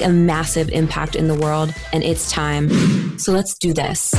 a massive impact in the world, and it's time. So let's do this.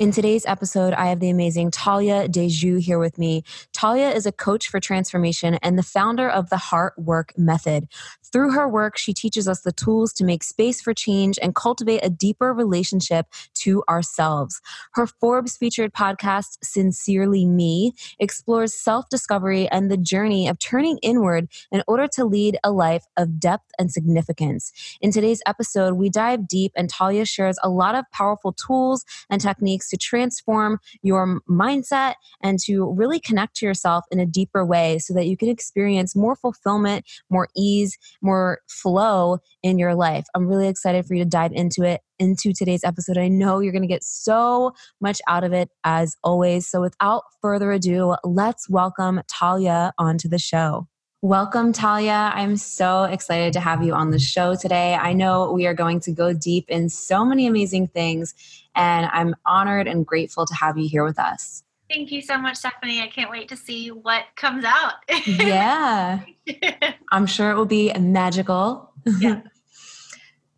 In today's episode, I have the amazing Talia Dejoux here with me. Talia is a coach for transformation and the founder of the Heart Work Method. Through her work, she teaches us the tools to make space for change and cultivate a deeper relationship to ourselves. Her Forbes featured podcast, Sincerely Me, explores self discovery and the journey of turning inward in order to lead a life of depth and significance. In today's episode, we dive deep and Talia shares a lot of powerful tools and techniques to transform your mindset and to really connect to yourself in a deeper way so that you can experience more fulfillment, more ease, more flow in your life. I'm really excited for you to dive into it into today's episode. I know you're going to get so much out of it as always. So without further ado, let's welcome Talia onto the show. Welcome, Talia. I'm so excited to have you on the show today. I know we are going to go deep in so many amazing things, and I'm honored and grateful to have you here with us. Thank you so much, Stephanie. I can't wait to see what comes out. yeah. I'm sure it will be magical. Yeah.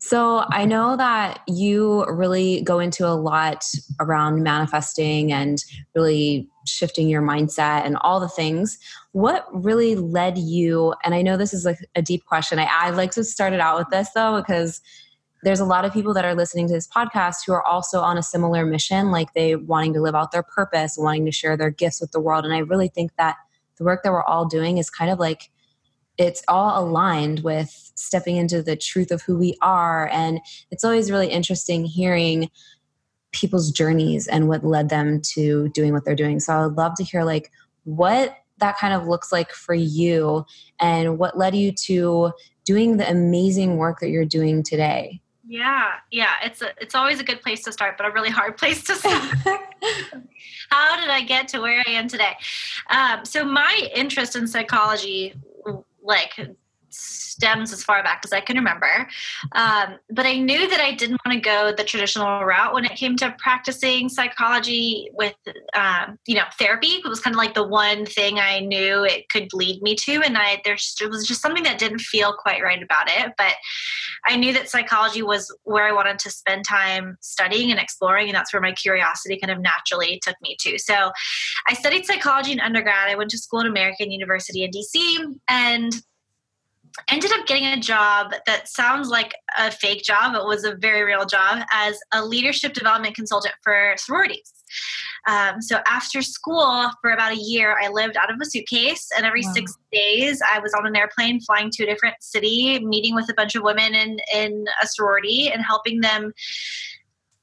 So I know that you really go into a lot around manifesting and really shifting your mindset and all the things. What really led you? And I know this is like a deep question. I, I like to start it out with this though, because there's a lot of people that are listening to this podcast who are also on a similar mission, like they wanting to live out their purpose, wanting to share their gifts with the world. And I really think that the work that we're all doing is kind of like it's all aligned with stepping into the truth of who we are. And it's always really interesting hearing people's journeys and what led them to doing what they're doing. So I would love to hear like what that kind of looks like for you and what led you to doing the amazing work that you're doing today. Yeah, yeah, it's a, it's always a good place to start, but a really hard place to start. How did I get to where I am today? Um, so my interest in psychology, like stems as far back as I can remember. Um, but I knew that I didn't want to go the traditional route when it came to practicing psychology with, um, you know, therapy. It was kind of like the one thing I knew it could lead me to. And I, there was just something that didn't feel quite right about it. But I knew that psychology was where I wanted to spend time studying and exploring. And that's where my curiosity kind of naturally took me to. So I studied psychology in undergrad. I went to school at American University in DC. And ended up getting a job that sounds like a fake job. It was a very real job as a leadership development consultant for sororities. Um, so after school, for about a year, I lived out of a suitcase, and every wow. six days, I was on an airplane flying to a different city, meeting with a bunch of women in in a sorority, and helping them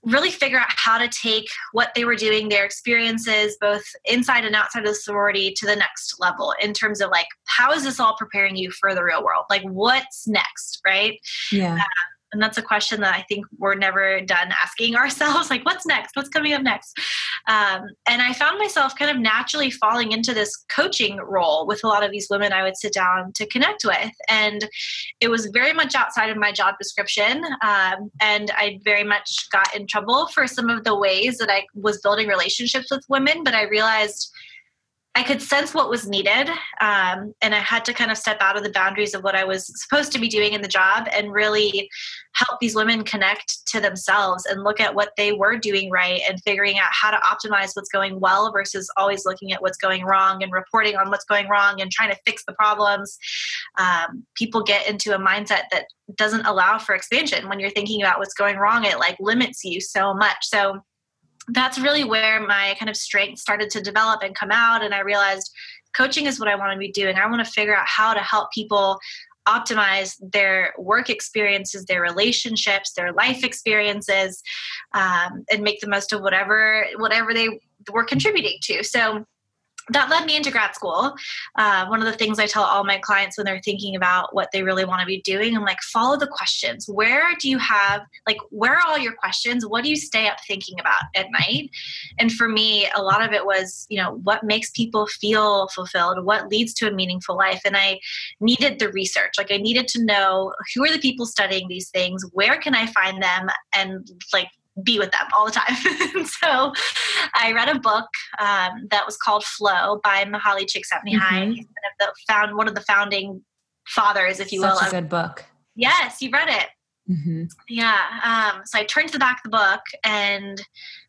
really figure out how to take what they were doing, their experiences, both inside and outside of the sorority, to the next level in terms of like, how is this all preparing you for the real world? Like, what's next, right? Yeah. Um, and that's a question that I think we're never done asking ourselves like, what's next? What's coming up next? Um, and I found myself kind of naturally falling into this coaching role with a lot of these women I would sit down to connect with. And it was very much outside of my job description. Um, and I very much got in trouble for some of the ways that I was building relationships with women, but I realized I could sense what was needed, um, and I had to kind of step out of the boundaries of what I was supposed to be doing in the job and really help these women connect to themselves and look at what they were doing right and figuring out how to optimize what's going well versus always looking at what's going wrong and reporting on what's going wrong and trying to fix the problems. Um, people get into a mindset that doesn't allow for expansion when you're thinking about what's going wrong. It like limits you so much. So that's really where my kind of strength started to develop and come out. And I realized coaching is what I want to be doing. I want to figure out how to help people optimize their work experiences, their relationships, their life experiences, um, and make the most of whatever whatever they were contributing to. So that led me into grad school. Uh, one of the things I tell all my clients when they're thinking about what they really want to be doing, I'm like, follow the questions. Where do you have, like, where are all your questions? What do you stay up thinking about at night? And for me, a lot of it was, you know, what makes people feel fulfilled? What leads to a meaningful life? And I needed the research. Like, I needed to know who are the people studying these things? Where can I find them? And, like, be with them all the time. so I read a book um, that was called Flow by Mihaly Csikszentmihalyi. Mm-hmm. He's one of the found one of the founding fathers, if you Such will. Such a good book. Yes, you read it. Mm-hmm. Yeah. Um, so I turned to the back of the book and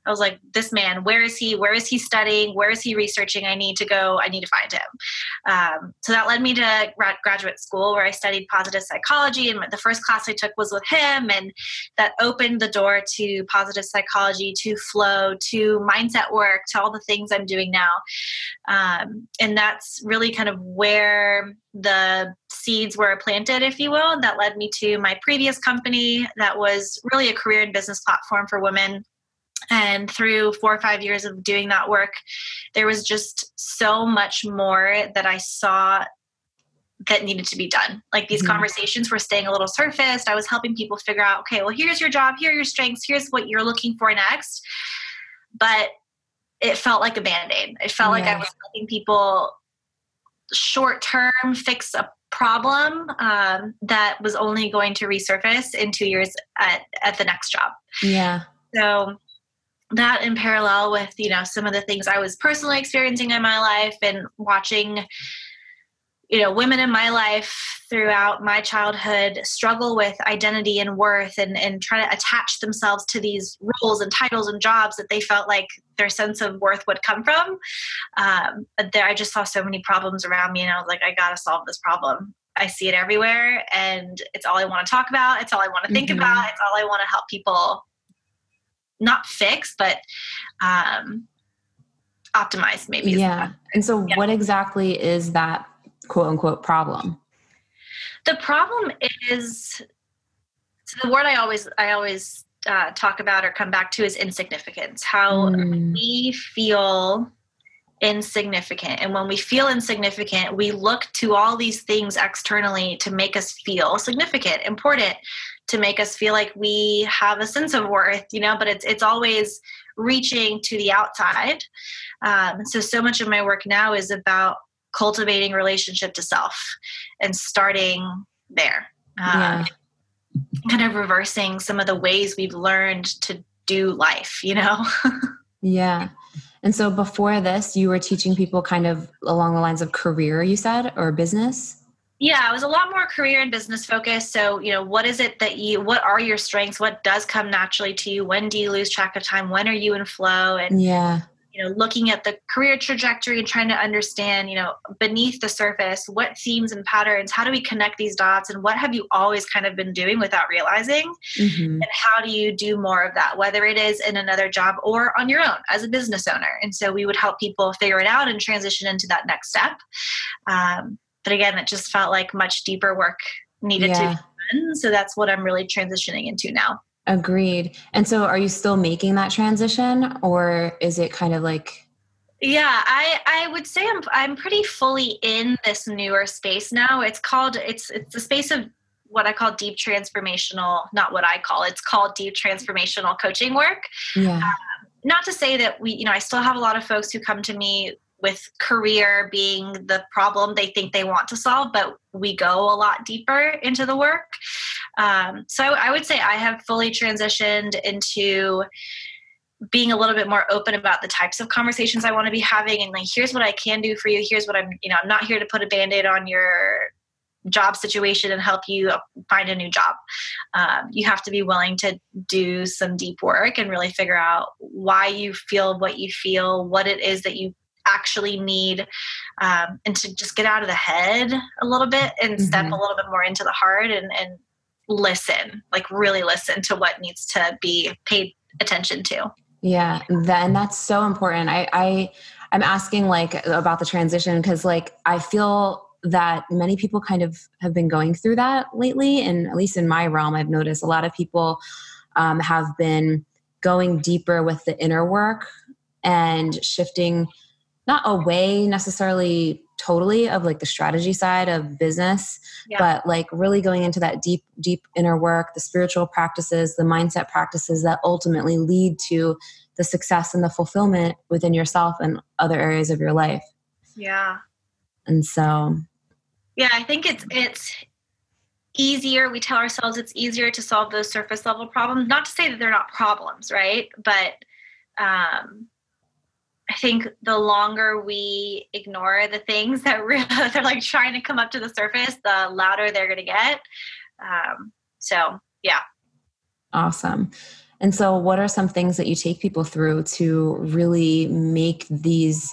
I was like, this man, where is he? Where is he studying? Where is he researching? I need to go. I need to find him. Um, so that led me to graduate school where I studied positive psychology. And the first class I took was with him. And that opened the door to positive psychology, to flow, to mindset work, to all the things I'm doing now. Um, and that's really kind of where the seeds were planted, if you will. That led me to my previous company that was really a career and business platform for women and through four or five years of doing that work, there was just so much more that I saw that needed to be done. Like these mm-hmm. conversations were staying a little surfaced. I was helping people figure out, okay, well, here's your job, here are your strengths, here's what you're looking for next. But it felt like a band aid. It felt yeah. like I was helping people short term fix a problem um, that was only going to resurface in two years at, at the next job. Yeah. So that in parallel with you know some of the things i was personally experiencing in my life and watching you know women in my life throughout my childhood struggle with identity and worth and, and try to attach themselves to these roles and titles and jobs that they felt like their sense of worth would come from. Um, but there i just saw so many problems around me and i was like i gotta solve this problem. I see it everywhere and it's all i want to talk about. It's all i want to think mm-hmm. about. It's all i want to help people not fix, but um, optimize maybe. Yeah. And so, yeah. what exactly is that quote unquote problem? The problem is so the word I always I always uh, talk about or come back to is insignificance. How mm. we feel insignificant. And when we feel insignificant, we look to all these things externally to make us feel significant, important, to make us feel like we have a sense of worth, you know, but it's it's always reaching to the outside. Um, so so much of my work now is about cultivating relationship to self and starting there. Um, yeah. Kind of reversing some of the ways we've learned to do life, you know? yeah. And so before this, you were teaching people kind of along the lines of career, you said, or business? Yeah, I was a lot more career and business focused. So, you know, what is it that you, what are your strengths? What does come naturally to you? When do you lose track of time? When are you in flow? And, yeah, you know, looking at the career trajectory and trying to understand, you know, beneath the surface, what themes and patterns, how do we connect these dots? And what have you always kind of been doing without realizing? Mm-hmm. And how do you do more of that, whether it is in another job or on your own as a business owner? And so we would help people figure it out and transition into that next step. Um, but again, it just felt like much deeper work needed yeah. to be done. So that's what I'm really transitioning into now. Agreed. And so are you still making that transition or is it kind of like yeah, I I would say I'm I'm pretty fully in this newer space now. It's called it's it's the space of what I call deep transformational, not what I call it's called deep transformational coaching work. Yeah. Um, not to say that we, you know, I still have a lot of folks who come to me with career being the problem they think they want to solve, but we go a lot deeper into the work. Um, so I, would say I have fully transitioned into being a little bit more open about the types of conversations I want to be having and like here's what I can do for you here's what I'm you know I'm not here to put a band-aid on your job situation and help you find a new job um, you have to be willing to do some deep work and really figure out why you feel what you feel what it is that you actually need um, and to just get out of the head a little bit and mm-hmm. step a little bit more into the heart and, and listen like really listen to what needs to be paid attention to yeah that, and that's so important i i i'm asking like about the transition because like i feel that many people kind of have been going through that lately. And at least in my realm, I've noticed a lot of people um, have been going deeper with the inner work and shifting not away necessarily totally of like the strategy side of business yeah. but like really going into that deep deep inner work the spiritual practices the mindset practices that ultimately lead to the success and the fulfillment within yourself and other areas of your life. Yeah. And so yeah i think it's it's easier we tell ourselves it's easier to solve those surface level problems not to say that they're not problems right? But um I think the longer we ignore the things that really, they're like trying to come up to the surface, the louder they're going to get. Um, so, yeah. Awesome. And so, what are some things that you take people through to really make these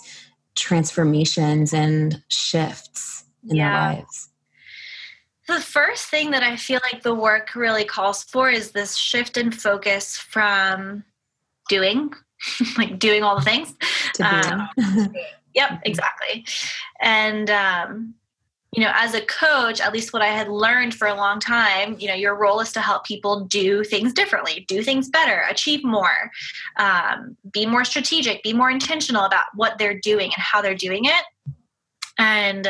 transformations and shifts in yeah. their lives? The first thing that I feel like the work really calls for is this shift in focus from doing like doing all the things. Um, yep, exactly. And um, you know, as a coach, at least what I had learned for a long time, you know, your role is to help people do things differently, do things better, achieve more, um, be more strategic, be more intentional about what they're doing and how they're doing it. And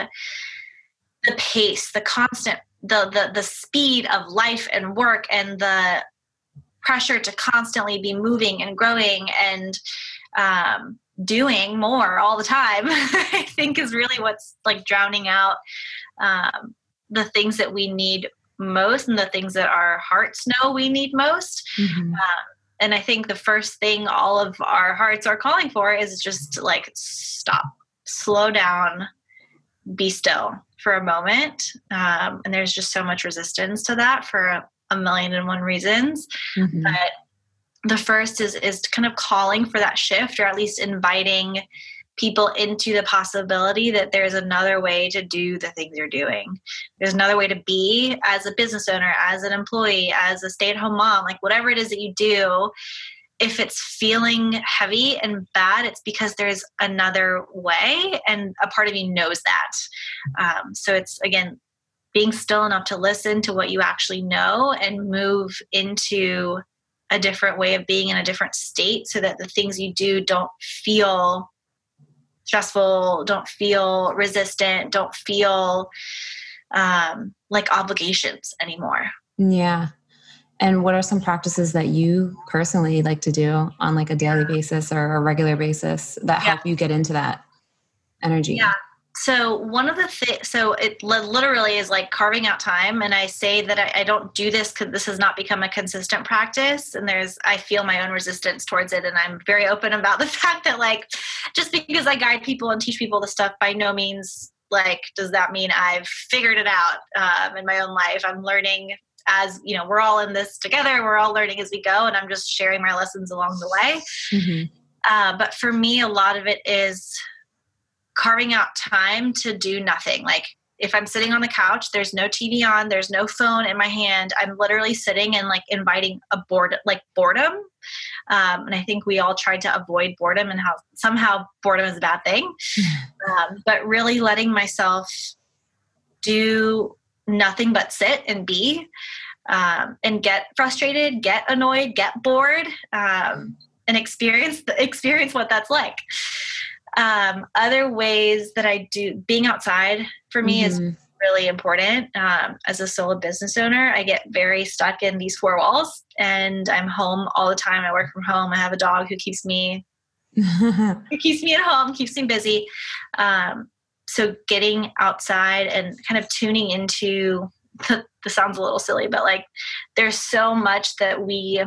the pace, the constant, the the the speed of life and work and the pressure to constantly be moving and growing and um, doing more all the time i think is really what's like drowning out um, the things that we need most and the things that our hearts know we need most mm-hmm. um, and i think the first thing all of our hearts are calling for is just like stop slow down be still for a moment um, and there's just so much resistance to that for a million and one reasons. Mm-hmm. But the first is is kind of calling for that shift or at least inviting people into the possibility that there's another way to do the things you're doing. There's another way to be as a business owner, as an employee, as a stay-at-home mom, like whatever it is that you do, if it's feeling heavy and bad, it's because there's another way, and a part of you knows that. Um, so it's again being still enough to listen to what you actually know and move into a different way of being in a different state so that the things you do don't feel stressful, don't feel resistant, don't feel um, like obligations anymore. Yeah. And what are some practices that you personally like to do on like a daily basis or a regular basis that help you get into that energy? Yeah so one of the things so it literally is like carving out time and i say that i, I don't do this because this has not become a consistent practice and there's i feel my own resistance towards it and i'm very open about the fact that like just because i guide people and teach people the stuff by no means like does that mean i've figured it out um, in my own life i'm learning as you know we're all in this together we're all learning as we go and i'm just sharing my lessons along the way mm-hmm. uh, but for me a lot of it is carving out time to do nothing. Like if I'm sitting on the couch, there's no TV on, there's no phone in my hand. I'm literally sitting and like inviting a bored like boredom. Um, and I think we all tried to avoid boredom and how somehow boredom is a bad thing. Um, but really letting myself do nothing but sit and be um, and get frustrated, get annoyed, get bored, um, and experience experience what that's like. Um, other ways that I do being outside for me mm-hmm. is really important. Um, as a solo business owner, I get very stuck in these four walls and I'm home all the time. I work from home. I have a dog who keeps me who keeps me at home, keeps me busy. Um, so getting outside and kind of tuning into the, the sounds a little silly, but like there's so much that we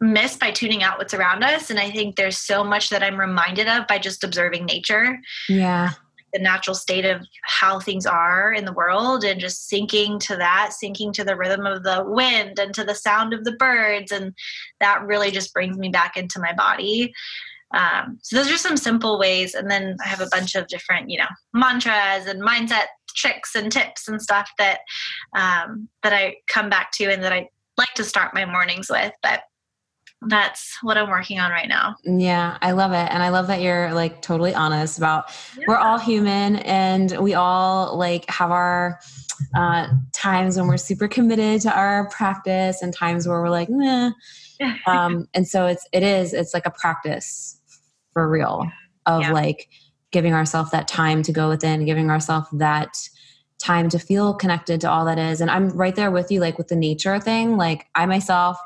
miss by tuning out what's around us. And I think there's so much that I'm reminded of by just observing nature. Yeah. The natural state of how things are in the world and just syncing to that, syncing to the rhythm of the wind and to the sound of the birds. And that really just brings me back into my body. Um, so those are some simple ways. And then I have a bunch of different, you know, mantras and mindset tricks and tips and stuff that um, that I come back to and that I like to start my mornings with. But that's what I'm working on right now. Yeah, I love it. And I love that you're like totally honest about yeah. we're all human and we all like have our uh, times when we're super committed to our practice and times where we're like, nah. um, and so it's it is it's like a practice for real of yeah. like giving ourselves that time to go within, giving ourselves that time to feel connected to all that is. And I'm right there with you, like with the nature thing. Like I myself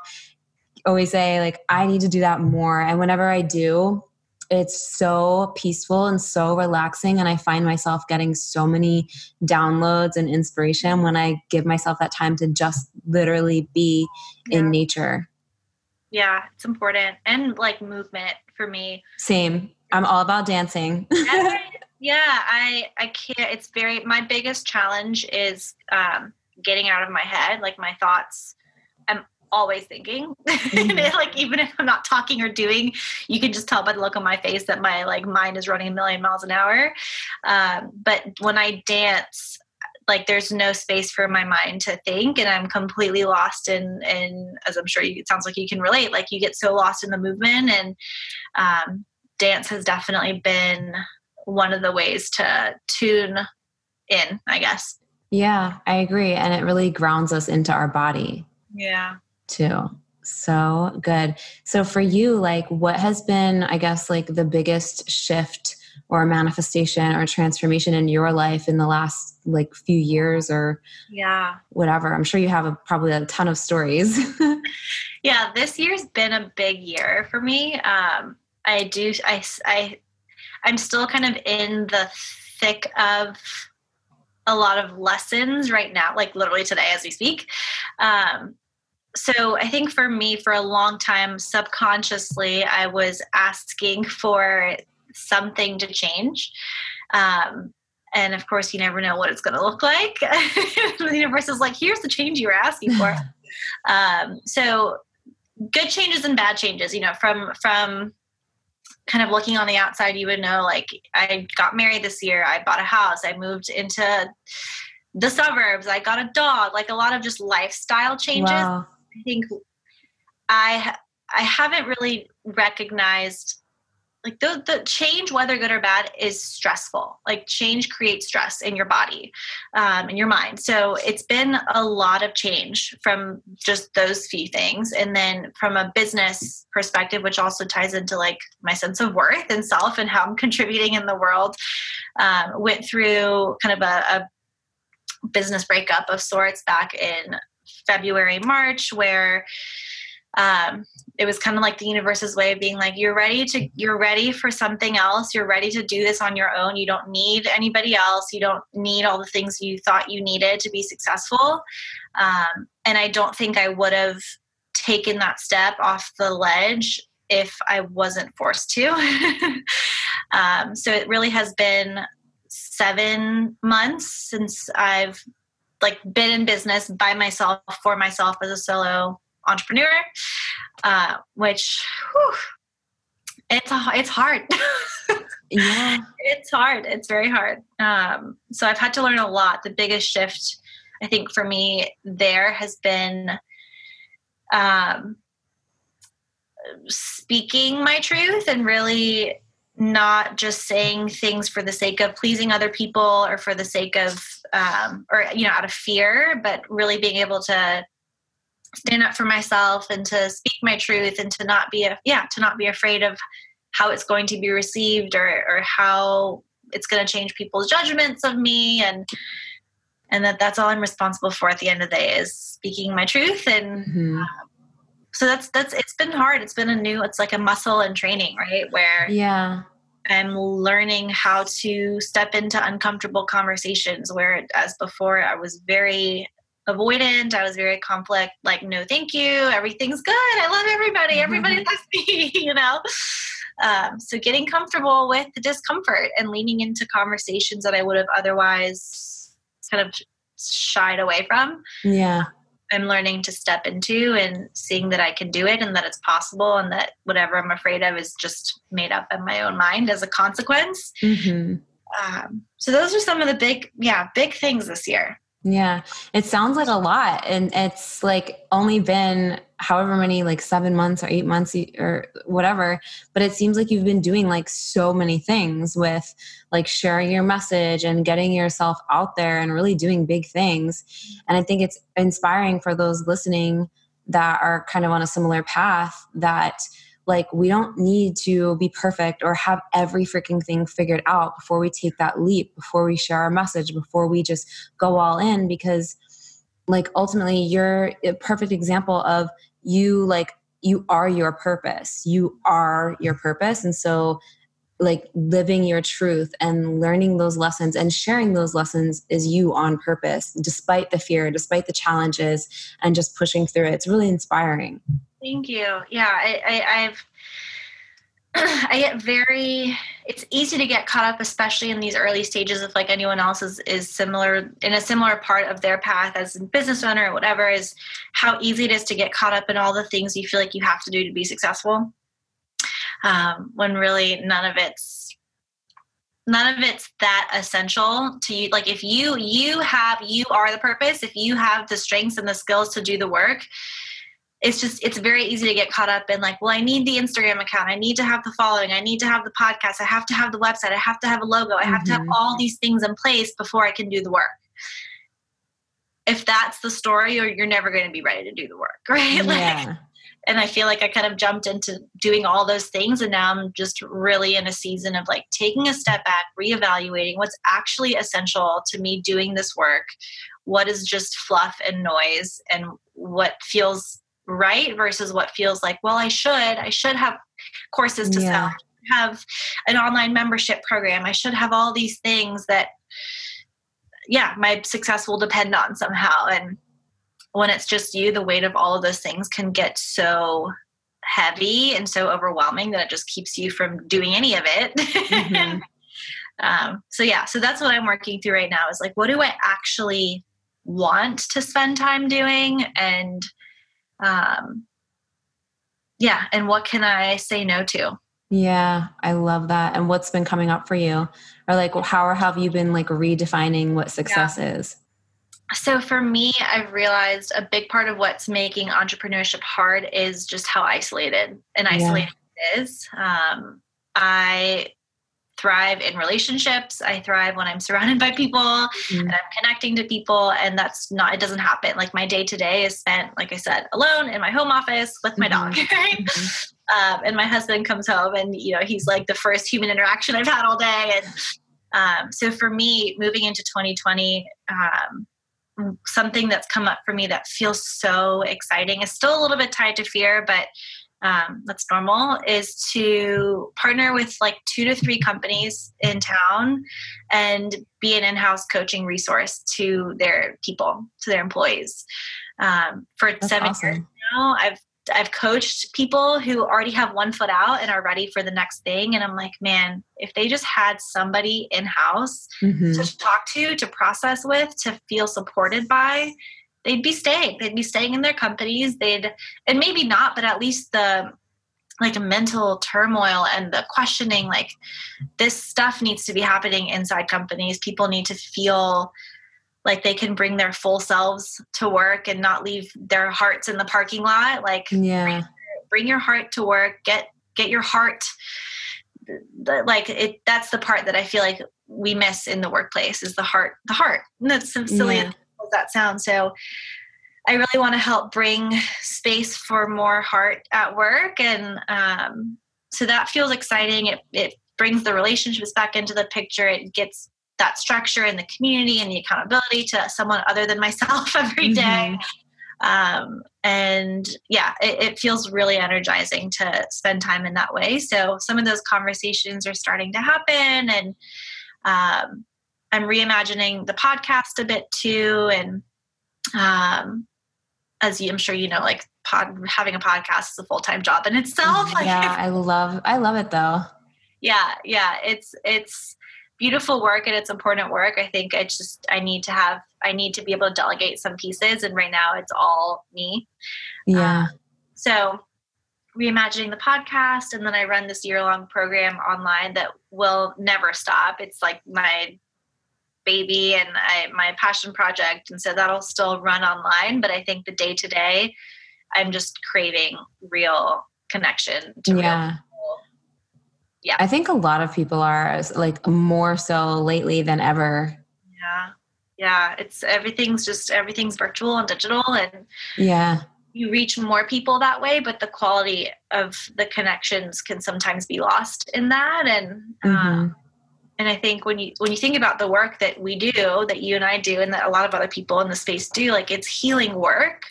always say, like, I need to do that more. And whenever I do, it's so peaceful and so relaxing and i find myself getting so many downloads and inspiration when i give myself that time to just literally be yeah. in nature. Yeah it's important. And like movement for me. Same. I'm all about dancing. Yeah i i can't it's very my biggest challenge is um getting out of my head like my thoughts. I'm always thinking. Mm-hmm. like even if i'm not talking or doing you can just tell by the look on my face that my like mind is running a million miles an hour. Um, but when i dance like there's no space for my mind to think and i'm completely lost in in as i'm sure you, it sounds like you can relate like you get so lost in the movement. And um, dance has definitely been one of the ways to tune in i guess. Yeah i agree. And it really grounds us into our body. Yeah too. So good. So for you, like what has been, I guess, like the biggest shift or manifestation or transformation in your life in the last like few years or yeah. whatever? I'm sure you have a, probably a ton of stories. Yeah this year's been a big year for me. Um i do i i i'm still kind of in the thick of a lot of lessons right now like literally today as we speak. Um so I think for me, for a long time, subconsciously, I was asking for something to change. Um, and of course, you never know what it's going to look like. the universe is like, here's the change you were asking for. um, so good changes and bad changes, you know, from, from, kind of looking on the outside you would know like i got married this year i bought a house i moved into the suburbs i got a dog like a lot of just lifestyle changes wow. I think I I haven't really recognized like the, the change whether good or bad is stressful. Like change creates stress in your body um, in your mind. So it's been a lot of change from just those few things. And then from a business perspective which also ties into like my sense of worth and self and how i'm contributing in the world um, went through kind of a, a business breakup of sorts back in February, March, where um, it was kind of like the universe's way of being like, you're ready to, you're ready for something else. You're ready to do this on your own. You don't need anybody else. You don't need all the things you thought you needed to be successful. Um, and I don't think I would have taken that step off the ledge if I wasn't forced to. um, so it really has been seven months since I've like been in business by myself for myself as a solo entrepreneur, uh, which whew, it's a, it's hard. yeah, it's hard. It's very hard. Um, so I've had to learn a lot. The biggest shift, I think, for me there has been um, speaking my truth and really not just saying things for the sake of pleasing other people or for the sake of um, or you know out of fear but really being able to stand up for myself and to speak my truth and to not be a yeah to not be afraid of how it's going to be received or or how it's going to change people's judgments of me and and that that's all i'm responsible for at the end of the day is speaking my truth and mm-hmm. um, so that's that's it's been hard. It's been a new it's like a muscle and training right? Where yeah. I'm learning how to step into uncomfortable conversations where as before i was very avoidant i was very conflict like no thank you everything's good i love everybody mm-hmm. everybody loves me you know? Um, so getting comfortable with the discomfort and leaning into conversations that i would have otherwise kind of shied away from. Yeah I'm learning to step into and seeing that I can do it and that it's possible and that whatever I'm afraid of is just made up in my own mind as a consequence. Mm-hmm. Um, so those are some of the big, yeah, big things this year. Yeah, it sounds like a lot. And it's like only been however many, like seven months or eight months or whatever. But it seems like you've been doing like so many things with like sharing your message and getting yourself out there and really doing big things. And I think it's inspiring for those listening that are kind of on a similar path that like, we don't need to be perfect or have every freaking thing figured out before we take that leap, before we share our message, before we just go all in. Because, like, ultimately, you're a perfect example of you, like, you are your purpose. You are your purpose. And so, like living your truth and learning those lessons and sharing those lessons is you on purpose despite the fear despite the challenges and just pushing through it it's really inspiring Thank you. Yeah, I, I, I've I get very it's easy to get caught up especially in these early stages if like anyone else is, is similar in a similar part of their path as a business owner or whatever is how easy it is to get caught up in all the things you feel like you have to do to be successful um, when really none of it's none of it's that essential to you like if you you have you are the purpose if you have the strengths and the skills to do the work it's just it's very easy to get caught up in like well i need the instagram account i need to have the following i need to have the podcast i have to have the website i have to have a logo i have mm-hmm. to have mm-hmm. all these things in place before i can do the work if that's the story or you're never going to be ready to do the work right yeah. like and i feel like i kind of jumped into doing all those things and now i'm just really in a season of like taking a step back reevaluating what's actually essential to me doing this work what is just fluff and noise and what feels right versus what feels like well i should i should have courses to yeah. sell have an online membership program. I should have all these things that yeah my success will depend on somehow. And when it's just you the weight of all of those things can get so heavy and so overwhelming that it just keeps you from doing any of it. Mm-hmm. um, so yeah so that's what i'm working through right now is like what do i actually want to spend time doing? And um, yeah and what can i say no to? Yeah i love that. And what's been coming up for you? Or like how have you been like redefining what success yeah. is? So for me i've realized a big part of what's making entrepreneurship hard is just how isolated and isolated yeah. it is. Um, i thrive in relationships. I thrive when I'm surrounded by people mm-hmm. and I'm connecting to people. And that's not, it doesn't happen. Like my day to day is spent, like I said, alone in my home office with my mm-hmm. dog. Mm-hmm. um, and my husband comes home and, you know, he's like the first human interaction I've had all day. And um, so for me, moving into 2020, um, something that's come up for me that feels so exciting is still a little bit tied to fear, but um, that's normal is to partner with like two to three companies in town and be an in-house coaching resource to their people to their employees um, for that's seven awesome. years now i've I've coached people who already have one foot out and are ready for the next thing. And I'm like, man, if they just had somebody in house mm-hmm. to talk to, to process with, to feel supported by, they'd be staying. They'd be staying in their companies. They'd, and maybe not, but at least the, like mental turmoil and the questioning, like this stuff needs to be happening inside companies. People need to feel like they can bring their full selves to work and not leave their hearts in the parking lot. Like, yeah, bring, your heart to work. Get get your heart. Like it. That's the part that I feel like we miss in the workplace is the heart. The heart. And that's silly. Yeah that sound. So I really want to help bring space for more heart at work. And um, so that feels exciting. It, it brings the relationships back into the picture. It gets that structure and the community and the accountability to someone other than myself every day. Mm-hmm. Um, and yeah, it, it, feels really energizing to spend time in that way. So some of those conversations are starting to happen, and um, I'm reimagining the podcast a bit too, and um, as you, I'm sure you know, like pod, having a podcast is a full time job in itself. yeah, I love I love it though. Yeah, yeah, it's it's beautiful work and it's important work. I think it's just I need to have I need to be able to delegate some pieces, and right now it's all me. Yeah. Um, so reimagining the podcast and then i run this year long program online that will never stop it's like my baby and I, my passion project, and so that'll still run online. But I think the day to day, I'm just craving real connection to yeah. real Yeah. I think a lot of people are like more so lately than ever. Yeah. Yeah. It's everything's just everything's virtual and digital and yeah. You reach more people that way, but the quality of the connections can sometimes be lost in that. And um, mm-hmm and i think when you when you think about the work that we do that you and i do and that a lot of other people in the space do like it's healing work.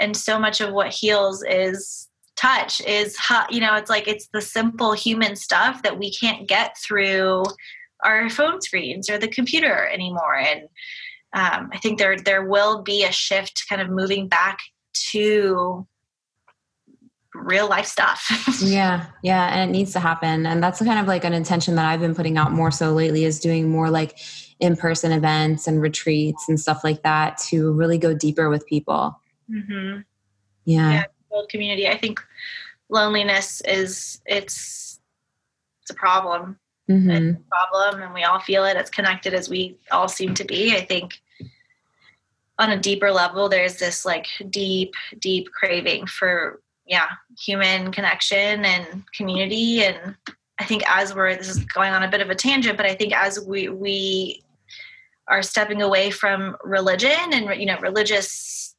And so much of what heals is touch is you know it's like it's the simple human stuff that we can't get through our phone screens or the computer anymore. And um, i think there there will be a shift kind of moving back to real life stuff. yeah, yeah, and it needs to happen. And that's kind of like an intention that I've been putting out more so lately is doing more like in-person events and retreats and stuff like that to really go deeper with people. Mm-hmm. Yeah. yeah, build community. I think loneliness is it's it's a problem. Mm-hmm. It's a problem, and we all feel it. As connected as we all seem to be, I think on a deeper level, there's this like deep, deep craving for yeah human connection and community. And i think as we're this is going on a bit of a tangent but i think as we we are stepping away from religion and you know religious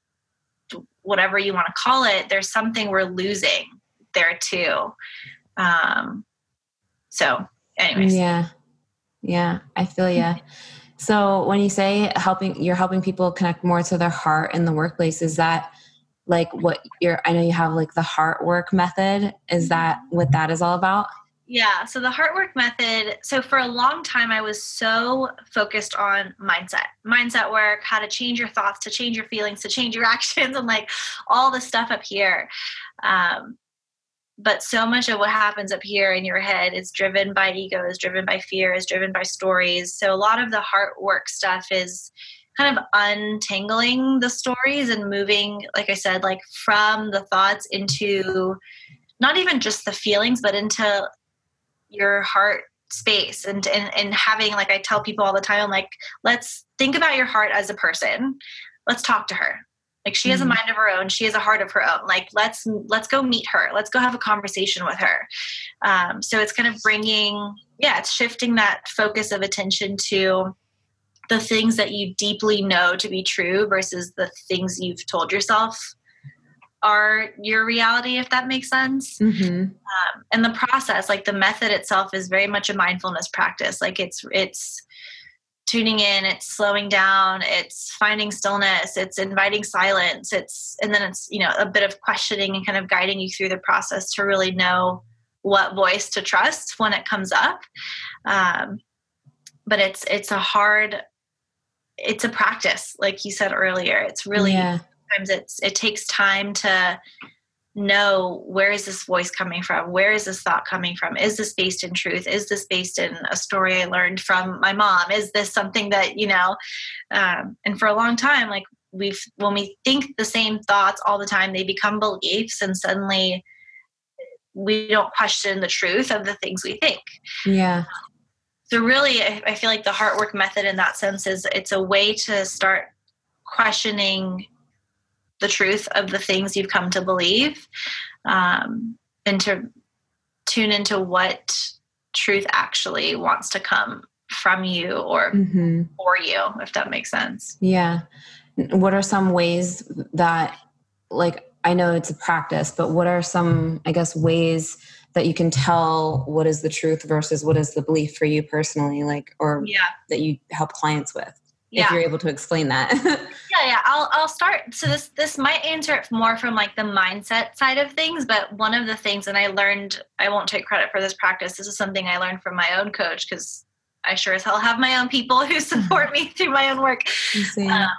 whatever you want to call it there's something we're losing there too. Um so anyways. Yeah. Yeah i feel yeah so when you say helping you're helping people connect more to their heart in the workplace is that like what you're i know you have like the heart work method. Is that what that is all about? Yeah so the heart work method so for a long time i was so focused on mindset mindset work how to change your thoughts to change your feelings to change your actions and like all the stuff up here. Um, but so much of what happens up here in your head is driven by ego is driven by fear is driven by stories. So a lot of the heart work stuff is kind of untangling the stories and moving like i said like from the thoughts into not even just the feelings but into your heart space and, and and having like i tell people all the time I'm like let's think about your heart as a person. Let's talk to her. Like she has a mm-hmm. mind of her own. She has a heart of her own. Like let's let's go meet her. Let's go have a conversation with her. Um, so it's kind of bringing yeah it's shifting that focus of attention to the things that you deeply know to be true versus the things you've told yourself are your reality if that makes sense. Mm-hmm. um, and the process like the method itself is very much a mindfulness practice. Like it's it's tuning in it's slowing down it's finding stillness it's inviting silence it's and then it's you know a bit of questioning and kind of guiding you through the process to really know what voice to trust when it comes up. Um, but it's it's a hard it's a practice like you said earlier. It's really yeah. sometimes it's it takes time to know where is this voice coming from? Where is this thought coming from? Is this based in truth? Is this based in a story i learned from my mom? Is this something that you know um, and for a long time like we've when we think the same thoughts all the time they become beliefs and suddenly we don't question the truth of the things we think. Yeah so really i feel like the heart work method in that sense is it's a way to start questioning the truth of the things you've come to believe um, and to tune into what truth actually wants to come from you or mm-hmm. for you if that makes sense yeah what are some ways that like i know it's a practice but what are some i guess ways that you can tell what is the truth versus what is the belief for you personally like or yeah. that you help clients with yeah. if you're able to explain that yeah yeah i'll i'll start so this this might answer it more from like the mindset side of things but one of the things and i learned i won't take credit for this practice this is something i learned from my own coach because i sure as hell have my own people who support me through my own work um,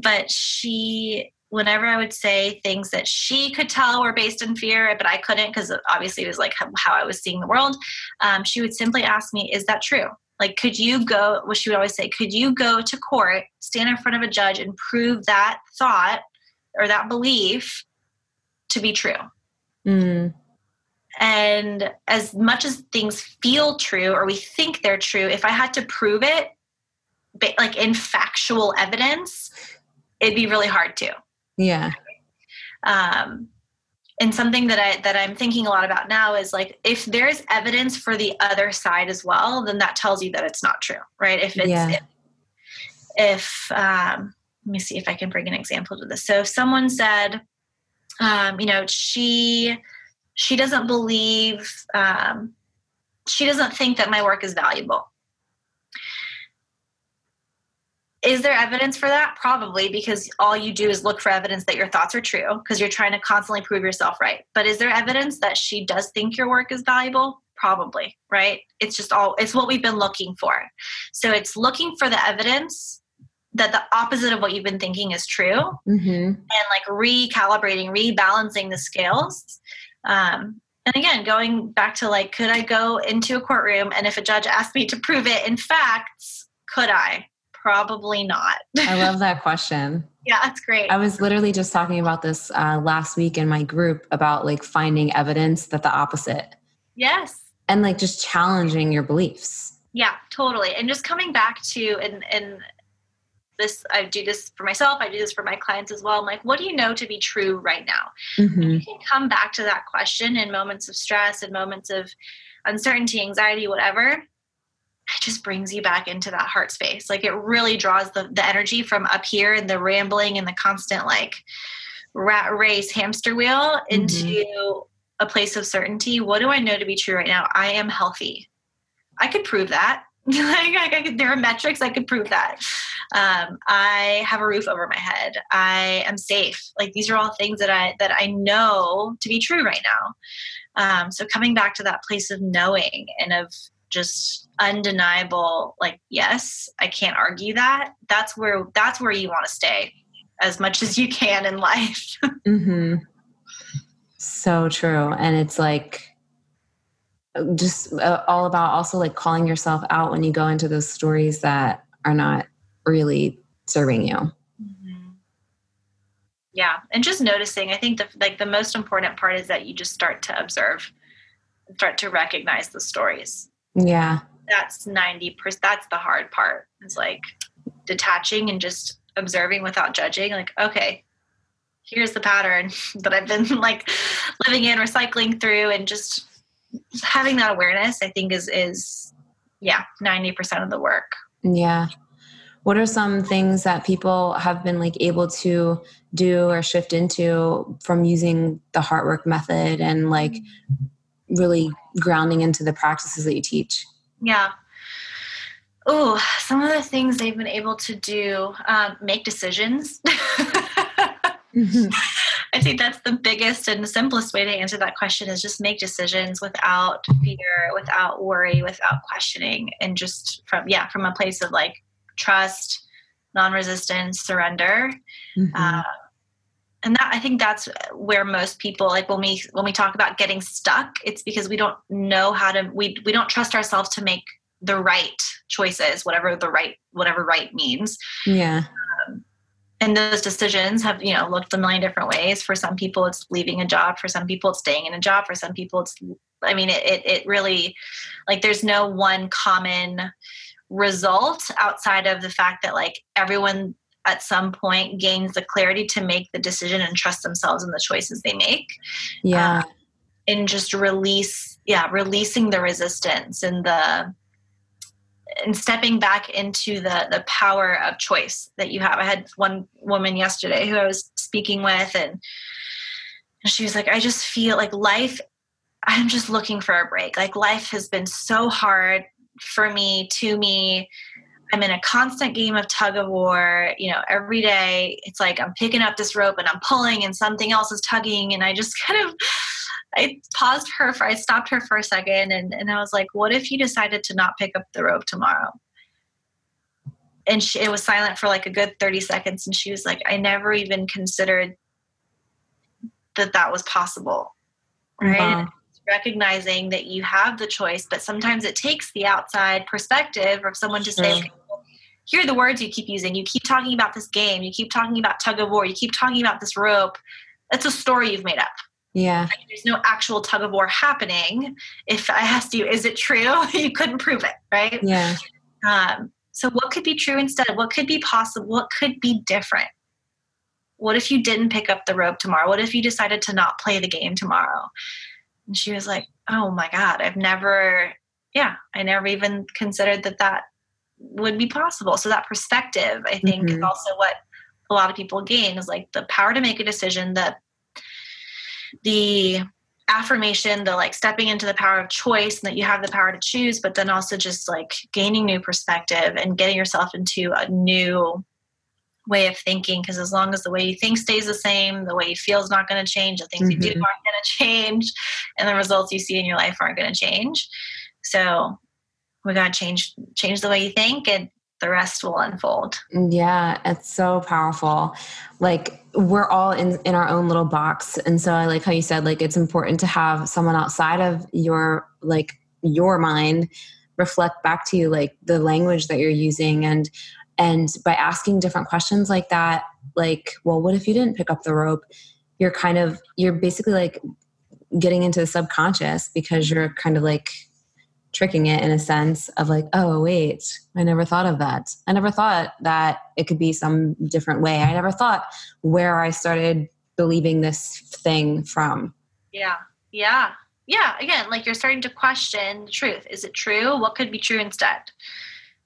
but she whenever I would say things that she could tell were based in fear, but I couldn't because obviously it was like how I was seeing the world, um, she would simply ask me, Is that true? Like, could you go, what she would always say, could you go to court, stand in front of a judge, and prove that thought or that belief to be true? Mm. And as much as things feel true or we think they're true, if I had to prove it, like in factual evidence, it'd be really hard to. Yeah. Um, and something that I that I'm thinking a lot about now is like if there's evidence for the other side as well, then that tells you that it's not true, right? If it's yeah. if, if um, let me see if I can bring an example to this. So if someone said, um, you know, she she doesn't believe um, she doesn't think that my work is valuable is there evidence for that? Probably because all you do is look for evidence that your thoughts are true because you're trying to constantly prove yourself right. But is there evidence that she does think your work is valuable? Probably right? It's just all it's what we've been looking for. So it's looking for the evidence that the opposite of what you've been thinking is true mm-hmm. and like recalibrating rebalancing the scales. Um, and again going back to like could i go into a courtroom and if a judge asked me to prove it in facts could i probably not. I love that question. Yeah that's great. I was literally just talking about this uh, last week in my group about like finding evidence that the opposite. Yes. And like just challenging your beliefs. Yeah totally. And just coming back to and and this i do this for myself i do this for my clients as well i'm like what do you know to be true right now? Mm-hmm. you can come back to that question in moments of stress and moments of uncertainty anxiety whatever it just brings you back into that heart space like it really draws the, the energy from up here and the rambling and the constant like rat race hamster wheel into mm-hmm. a place of certainty what do i know to be true right now i am healthy i could prove that like, I could, there are metrics I could prove that. Um, I have a roof over my head. I am safe. Like these are all things that I that I know to be true right now. Um, so coming back to that place of knowing and of just undeniable, like yes, I can't argue that. That's where that's where you want to stay as much as you can in life. mm-hmm. So true, and it's like just uh, all about also like calling yourself out when you go into those stories that are not really serving you mm-hmm. yeah and just noticing i think the like the most important part is that you just start to observe start to recognize the stories yeah. That's 90% that's the hard part. Is like detaching and just observing without judging like okay here's the pattern that i've been like living in recycling through and just having that awareness i think is is yeah 90% of the work. Yeah. What are some things that people have been like able to do or shift into from using the heart work method and like mm. really grounding into the practices that you teach yeah oh some of the things they've been able to do um, make decisions mm-hmm. I think that's the biggest and the simplest way to answer that question is just make decisions without fear, without worry, without questioning, and just from yeah, from a place of like trust, non-resistance, surrender. Mm-hmm. Uh, and that I think that's where most people like when we when we talk about getting stuck, it's because we don't know how to we we don't trust ourselves to make the right choices, whatever the right whatever right means. Yeah. Um, and those decisions have you know looked a million different ways. For some people it's leaving a job. For some people it's staying in a job. For some people it's i mean it, it, it really like there's no one common result outside of the fact that like everyone at some point gains the clarity to make the decision and trust themselves in the choices they make yeah um, and just release yeah releasing the resistance and the and stepping back into the the power of choice that you have. I had one woman yesterday who I was speaking with, and she was like, "I just feel like life. I'm just looking for a break. Like life has been so hard for me, to me." I'm in a constant game of tug of war. You know, every day it's like I'm picking up this rope and I'm pulling and something else is tugging. And I just kind of I paused her for I stopped her for a second and, and I was like, what if you decided to not pick up the rope tomorrow? And she, it was silent for like a good 30 seconds and she was like, I never even considered that that was possible. Right? Wow. Recognizing that you have the choice, but sometimes it takes the outside perspective of someone to say, okay, here are the words you keep using. You keep talking about this game. You keep talking about tug of war. You keep talking about this rope. It's a story you've made up. Yeah. Like, there's no actual tug of war happening. If I asked you, is it true? you couldn't prove it, right? Yeah. Um, So, what could be true instead? What could be possible? What could be different? What if you didn't pick up the rope tomorrow? What if you decided to not play the game tomorrow? And she was like, Oh my God, I've never, yeah, I never even considered that that would be possible. So, that perspective, I think, mm-hmm. is also what a lot of people gain is like the power to make a decision, that the affirmation the like stepping into the power of choice and that you have the power to choose but then also just like gaining new perspective and getting yourself into a new way of thinking because as long as the way you think stays the same the way you feel is not going to change the things mm-hmm. you do mm-hmm. aren't going to change and the results you see in your life aren't going to change so we got to change change the way you think and the rest will unfold. Yeah, it's so powerful. Like we're all in in our own little box, and so I like how you said like it's important to have someone outside of your like your mind reflect back to you like the language that you're using and and by asking different questions like that like well what if you didn't pick up the rope you're kind of you're basically like getting into the subconscious because you're kind of like tricking it in a sense of like, oh, wait, I never thought of that. I never thought that it could be some different way. I never thought where I started believing this thing from. Yeah. Yeah. Yeah. Again, like you're starting to question the truth. Is it true? What could be true instead?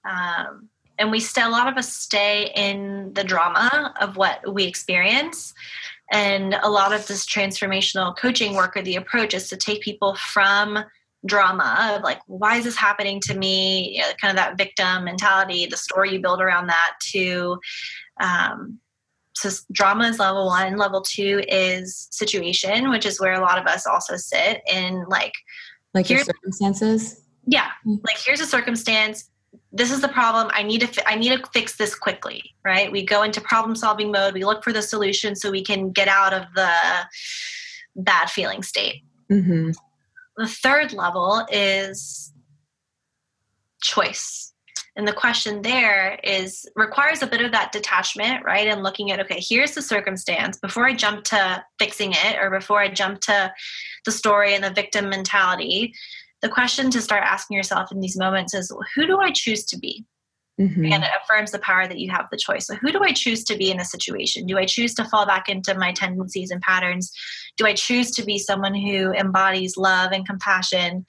Um, and we still, a lot of us stay in the drama of what we experience. And a lot of this transformational coaching work or the approach is to take people from drama of like why is this happening to me? You know, kind of that victim mentality the story you build around that to um, so drama is level one. Level two is situation which is where a lot of us also sit in like like your circumstances? Yeah. Mm-hmm. like here's a circumstance this is the problem i need to i need to fix this quickly right we go into problem solving mode we look for the solution so we can get out of the bad feeling state mm-hmm. The third level is choice. And the question there is requires a bit of that detachment, right? And looking at, okay, here's the circumstance before I jump to fixing it or before I jump to the story and the victim mentality. The question to start asking yourself in these moments is who do I choose to be? Mm-hmm. And it affirms the power that you have the choice. So, who do I choose to be in a situation? Do I choose to fall back into my tendencies and patterns? Do I choose to be someone who embodies love and compassion?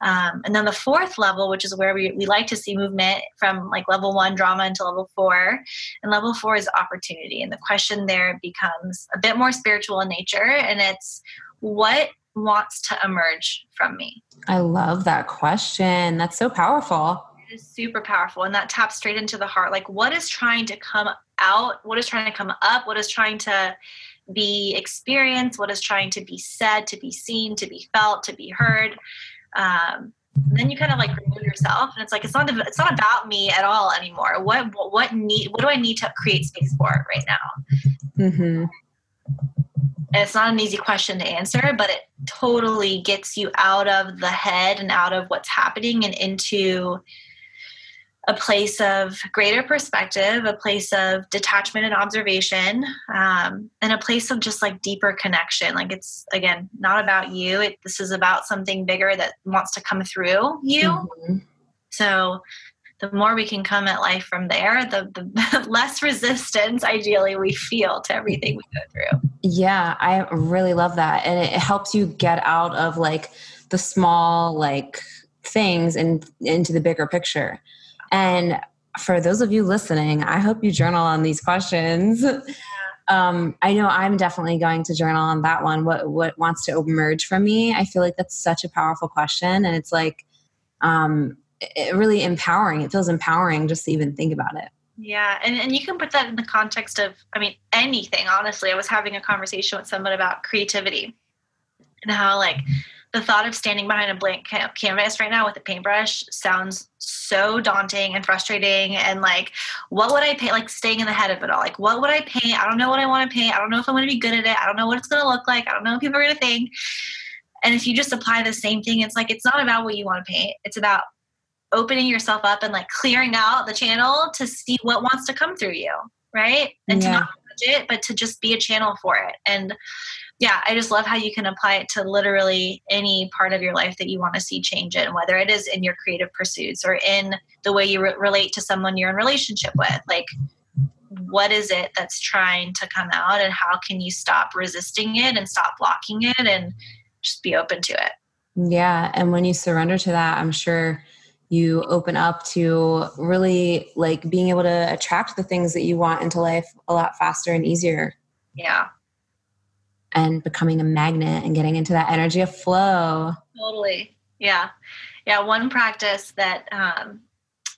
Um, and then the fourth level, which is where we, we like to see movement from like level one drama into level four. And level four is opportunity. And the question there becomes a bit more spiritual in nature. And it's what wants to emerge from me? I love that question. That's so powerful. It is super powerful and that taps straight into the heart. Like what is trying to come out? What is trying to come up? What is trying to be experienced? What is trying to be said to be seen to be felt to be heard? Um, then you kind of like remove yourself and it's like it's not it's not about me at all anymore. What what, what need what do i need to create space for right now? Mm-hmm. It's not an easy question to answer, but it totally gets you out of the head and out of what's happening and into a place of greater perspective, a place of detachment and observation, um, and a place of just like deeper connection. Like it's again not about you. It, this is about something bigger that wants to come through you. Mm-hmm. So the more we can come at life from there, the, the less resistance ideally we feel to everything we go through. Yeah, I really love that. And it helps you get out of like the small like things and into the bigger picture. And for those of you listening, I hope you journal on these questions. Um, I know I'm definitely going to journal on that one. What what wants to emerge from me? I feel like that's such a powerful question, and it's like um, it really empowering. It feels empowering just to even think about it. Yeah, and, and you can put that in the context of, I mean, anything, honestly. I was having a conversation with someone about creativity and how, like, the thought of standing behind a blank canvas right now with a paintbrush sounds so daunting and frustrating and like what would i paint like staying in the head of it all? Like what would i paint? I don't know what i want to paint. I don't know if i'm going to be good at it. I don't know what it's going to look like. I don't know what people are going to think. And if you just apply the same thing it's like it's not about what you want to paint. It's about opening yourself up and like clearing out the channel to see what wants to come through you right and yeah. to not judge it but to just be a channel for it and yeah, I just love how you can apply it to literally any part of your life that you want to see change in, whether it is in your creative pursuits or in the way you re- relate to someone you're in relationship with. Like, what is it that's trying to come out, and how can you stop resisting it and stop blocking it and just be open to it? Yeah. And when you surrender to that, I'm sure you open up to really like being able to attract the things that you want into life a lot faster and easier. Yeah and becoming a magnet and getting into that energy of flow. Totally. Yeah. Yeah. One practice that um,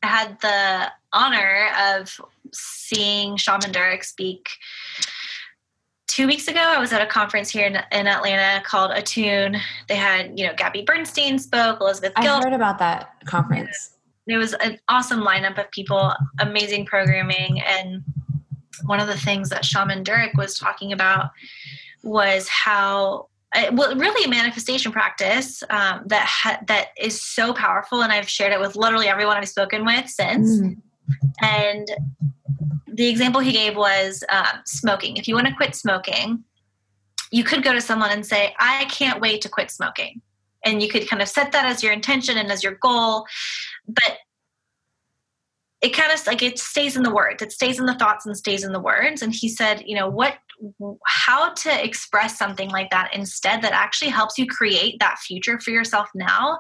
I had the honor of seeing Shaman Durek speak two weeks ago. I was at a conference here in, in Atlanta called Attune. They had, you know, Gabby Bernstein spoke, Elizabeth I heard about that conference. It was an awesome lineup of people, amazing programming. And one of the things that Shaman Durek was talking about was how well really a manifestation practice um, that ha- that is so powerful and i've shared it with literally everyone i've spoken with since mm. And the example he gave was uh, smoking. If you want to quit smoking you could go to someone and say i can't wait to quit smoking. And you could kind of set that as your intention and as your goal but it kind of like it stays in the words. It stays in the thoughts and stays in the words. And he said you know what how to express something like that instead that actually helps you create that future for yourself now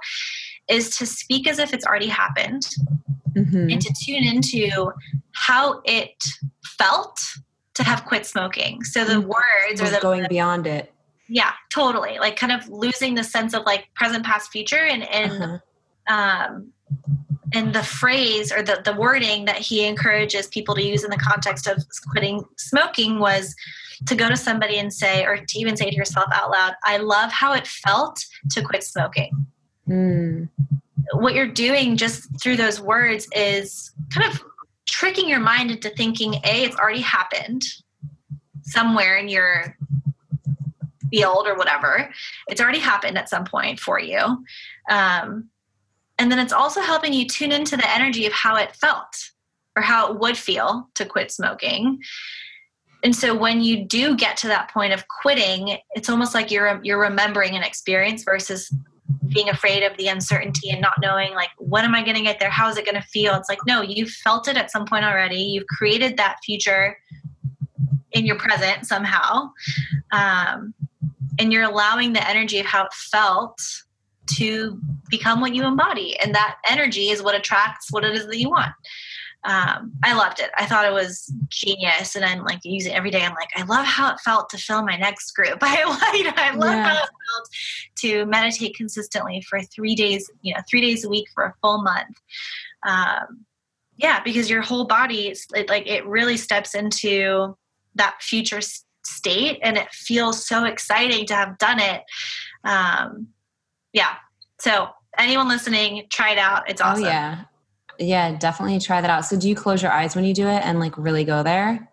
is to speak as if it's already happened mm-hmm. and to tune into how it felt to have quit smoking so the mm-hmm. words or the going beyond it yeah totally like kind of losing the sense of like present past future and and uh-huh. um and the phrase or the, the wording that he encourages people to use in the context of quitting smoking was to go to somebody and say, or to even say to yourself out loud, I love how it felt to quit smoking. Mm. What you're doing just through those words is kind of tricking your mind into thinking, A, it's already happened somewhere in your field or whatever. It's already happened at some point for you. Um, and then it's also helping you tune into the energy of how it felt or how it would feel to quit smoking and so when you do get to that point of quitting it's almost like you're you're remembering an experience versus being afraid of the uncertainty and not knowing like when am i going to get there? How is it going to feel? It's like no you've felt it at some point already. You've created that future in your present somehow. Um, and you're allowing the energy of how it felt to become what you embody. And that energy is what attracts what it is that you want um, I loved it. I thought it was genius, and I'm like using it every day. I'm like, I love how it felt to fill my next group. I like, I love yeah. how it felt to meditate consistently for three days, you know, three days a week for a full month. Um, yeah, because your whole body, it, like, it really steps into that future state, and it feels so exciting to have done it. Um, yeah. So anyone listening, try it out. It's oh, awesome. Oh yeah, yeah, definitely try that out. So do you close your eyes when you do it and like really go there?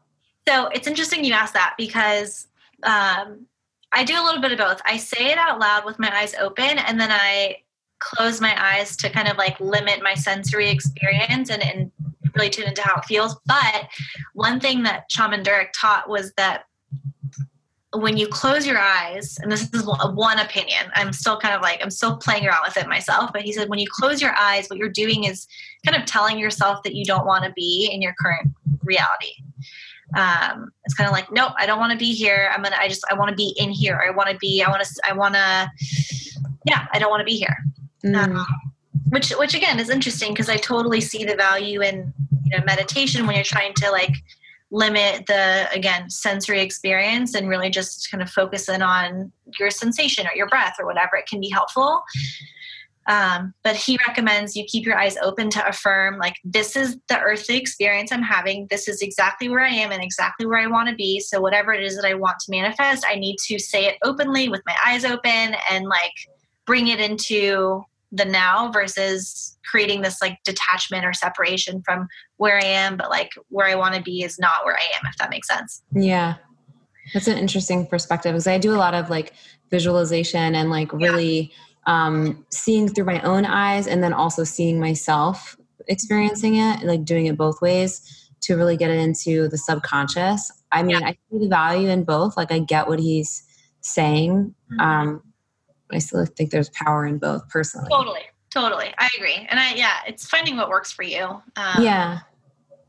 So it's interesting you ask that because um, I do a little bit of both. I say it out loud with my eyes open and then I close my eyes to kind of like limit my sensory experience and, and really tune into how it feels. But one thing that Shaman Durek taught was that when you close your eyes, and this is one opinion, I'm still kind of like, I'm still playing around with it myself, but he said, when you close your eyes, what you're doing is kind of telling yourself that you don't want to be in your current reality. Um, it's kind of like, nope, I don't want to be here. I'm gonna, I just, I want to be in here. I want to be, I want to, I want to, yeah, I don't want to be here. Mm. Um, which, which again is interesting because I totally see the value in, you know, meditation when you're trying to like limit the again sensory experience and really just kind of focus in on your sensation or your breath or whatever. It can be helpful. Um, but he recommends you keep your eyes open to affirm like this is the earthly experience i'm having. This is exactly where i am and exactly where i want to be. So whatever it is that i want to manifest i need to say it openly with my eyes open and like bring it into the now versus creating this like detachment or separation from where I am, but like where I want to be is not where I am, if that makes sense. Yeah. That's an interesting perspective because I do a lot of like visualization and like really yeah. um, seeing through my own eyes and then also seeing myself experiencing it, like doing it both ways to really get it into the subconscious. I mean, yeah. I see the value in both. Like, I get what he's saying. Mm-hmm. Um, I still think there's power in both personally. Totally. Totally. I agree. And I, yeah, it's finding what works for you. Um, yeah.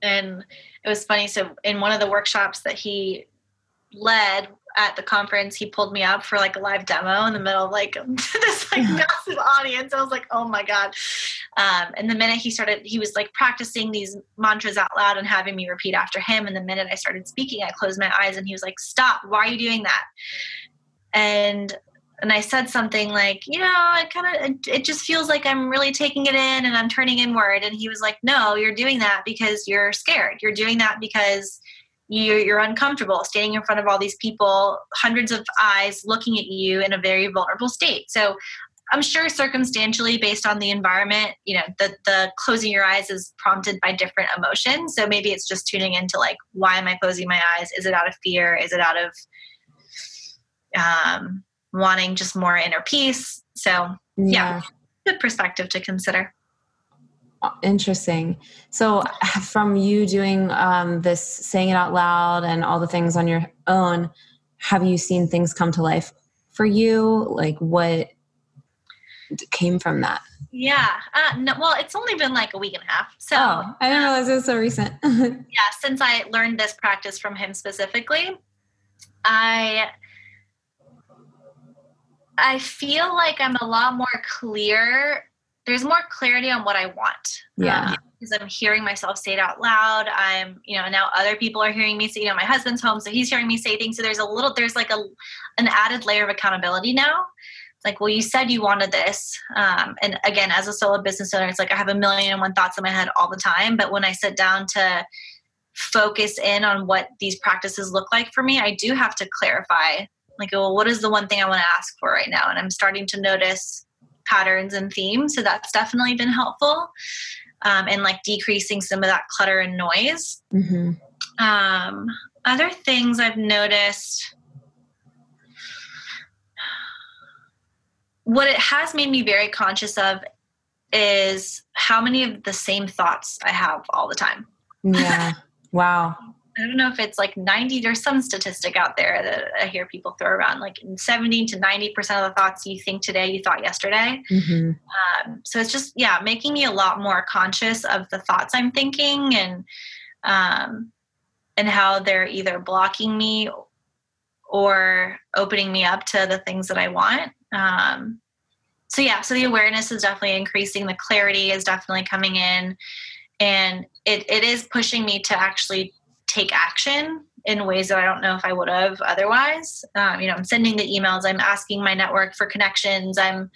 And it was funny. So in one of the workshops that he led at the conference, he pulled me up for like a live demo in the middle of like this like massive audience. I was like, oh my God. Um, and the minute he started, he was like practicing these mantras out loud and having me repeat after him. And the minute I started speaking, I closed my eyes and he was like, stop, why are you doing that? And and I said something like, you know, I kind of, it just feels like I'm really taking it in and I'm turning inward. And he was like, no, you're doing that because you're scared. You're doing that because you're, you're uncomfortable standing in front of all these people, hundreds of eyes looking at you in a very vulnerable state. So I'm sure circumstantially based on the environment, you know, the, the closing your eyes is prompted by different emotions. So maybe it's just tuning into like, why am I closing my eyes? Is it out of fear? Is it out of, um, wanting just more inner peace. So, yeah, yeah good perspective to consider. Interesting. So, from you doing um, this, saying it out loud, and all the things on your own, have you seen things come to life for you? Like, what came from that? Yeah. Uh, no, well, it's only been like a week and a half. So oh, I didn't realize it was so recent. yeah, since I learned this practice from him specifically, I I feel like I'm a lot more clear. There's more clarity on what I want. Yeah. Um, because I'm hearing myself say it out loud. I'm, you know, now other people are hearing me say, you know, my husband's home, so he's hearing me say things. So there's a little, there's like a, an added layer of accountability now. It's like, well, you said you wanted this. Um, and again, as a solo business owner, it's like I have a million and one thoughts in my head all the time. But when I sit down to focus in on what these practices look like for me, I do have to clarify like well what is the one thing i want to ask for right now? And i'm starting to notice patterns and themes so that's definitely been helpful. Um, and like decreasing some of that clutter and noise. Mm-hmm. um, other things i've noticed what it has made me very conscious of is how many of the same thoughts i have all the time. Yeah. Wow I don't know if it's like 90, there's some statistic out there that I hear people throw around like 70 to 90% of the thoughts you think today, you thought yesterday. Mm-hmm. Um, so it's just, yeah, making me a lot more conscious of the thoughts I'm thinking and, um, and how they're either blocking me or opening me up to the things that I want. Um, so yeah, so the awareness is definitely increasing. The clarity is definitely coming in and it, it is pushing me to actually take action in ways that I don't know if I would have otherwise. Um, you know, I'm sending the emails, I'm asking my network for connections, I'm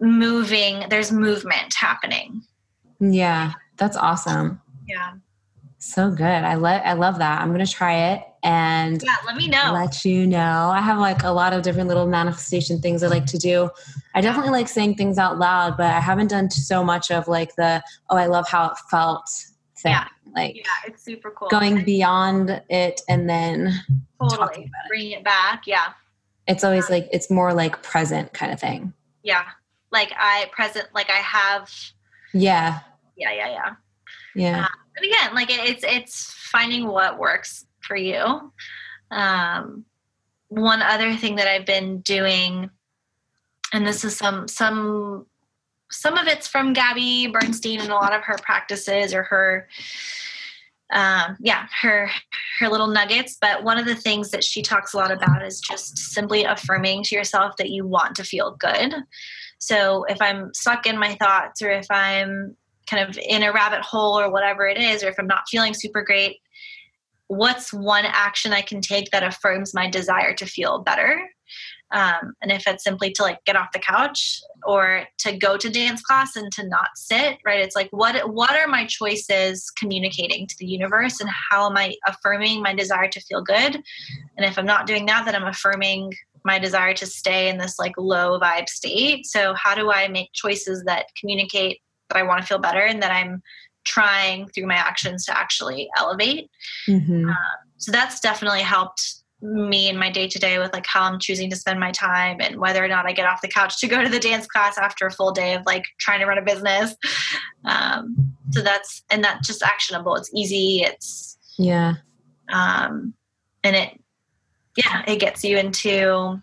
moving, there's movement happening. Yeah, that's awesome. Yeah. So good. I love I love that. I'm gonna try it and yeah, let me know. Let you know. I have like a lot of different little manifestation things I like to do. I definitely like saying things out loud, but I haven't done so much of like the oh I love how it felt thing. Yeah. Like yeah, it's super cool. Going beyond it and then totally bringing it. it back. Yeah. It's always like it's more like present kind of thing. Yeah. Like I present like I have Yeah. Yeah, yeah, yeah. Yeah. Uh, but again, like it's it's finding what works for you. Um one other thing that I've been doing and this is some some some of it's from Gabby Bernstein and a lot of her practices or her um, yeah her her little nuggets. But one of the things that she talks a lot about is just simply affirming to yourself that you want to feel good. So if i'm stuck in my thoughts or if i'm kind of in a rabbit hole or whatever it is or if i'm not feeling super great what's one action i can take that affirms my desire to feel better um, and if it's simply to like get off the couch or to go to dance class and to not sit right it's like what what are my choices communicating to the universe and how am i affirming my desire to feel good? And if i'm not doing that then i'm affirming my desire to stay in this like low vibe state. So how do i make choices that communicate that i want to feel better and that i'm trying through my actions to actually elevate? Mm-hmm. um, so that's definitely helped me and my day to day with like how I'm choosing to spend my time and whether or not I get off the couch to go to the dance class after a full day of like trying to run a business. Um, so that's and that's just actionable. It's easy. It's yeah. Um, and it yeah, it gets you into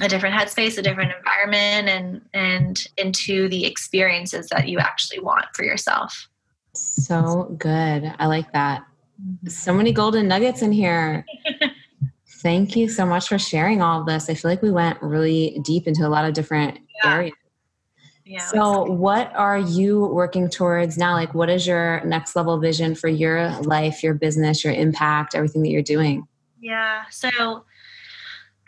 a different headspace, a different environment, and and into the experiences that you actually want for yourself. So good. I like that. So many golden nuggets in here. Thank you so much for sharing all of this. I feel like we went really deep into a lot of different yeah. areas. Yeah, so, what are you working towards now? Like, what is your next level vision for your life, your business, your impact, everything that you're doing? Yeah. So,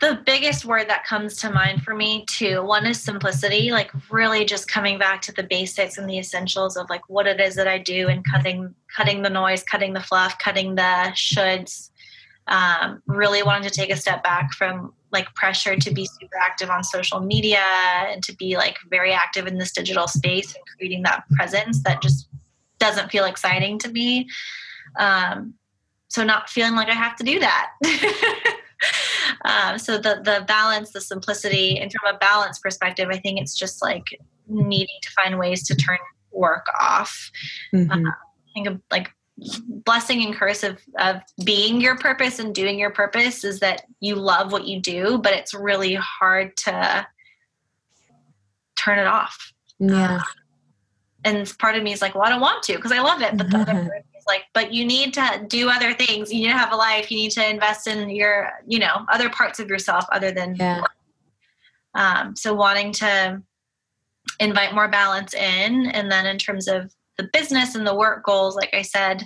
the biggest word that comes to mind for me too one is simplicity like really just coming back to the basics and the essentials of like what it is that i do and cutting cutting the noise cutting the fluff cutting the shoulds um, really wanting to take a step back from like pressure to be super active on social media and to be like very active in this digital space and creating that presence that just doesn't feel exciting to me. Um, so not feeling like i have to do that. Um, so the the balance the simplicity and from a balance perspective i think it's just like needing to find ways to turn work off. Mm-hmm. uh, i think of like blessing and curse of, of being your purpose and doing your purpose is that you love what you do but it's really hard to turn it off. Yeah. And part of me is like well i don't want to because i love it but the other part is like but you need to do other things. You need to have a life. You need to invest in your you know other parts of yourself other than yeah. um, so wanting to invite more balance in and then in terms of the business and the work goals, like I said,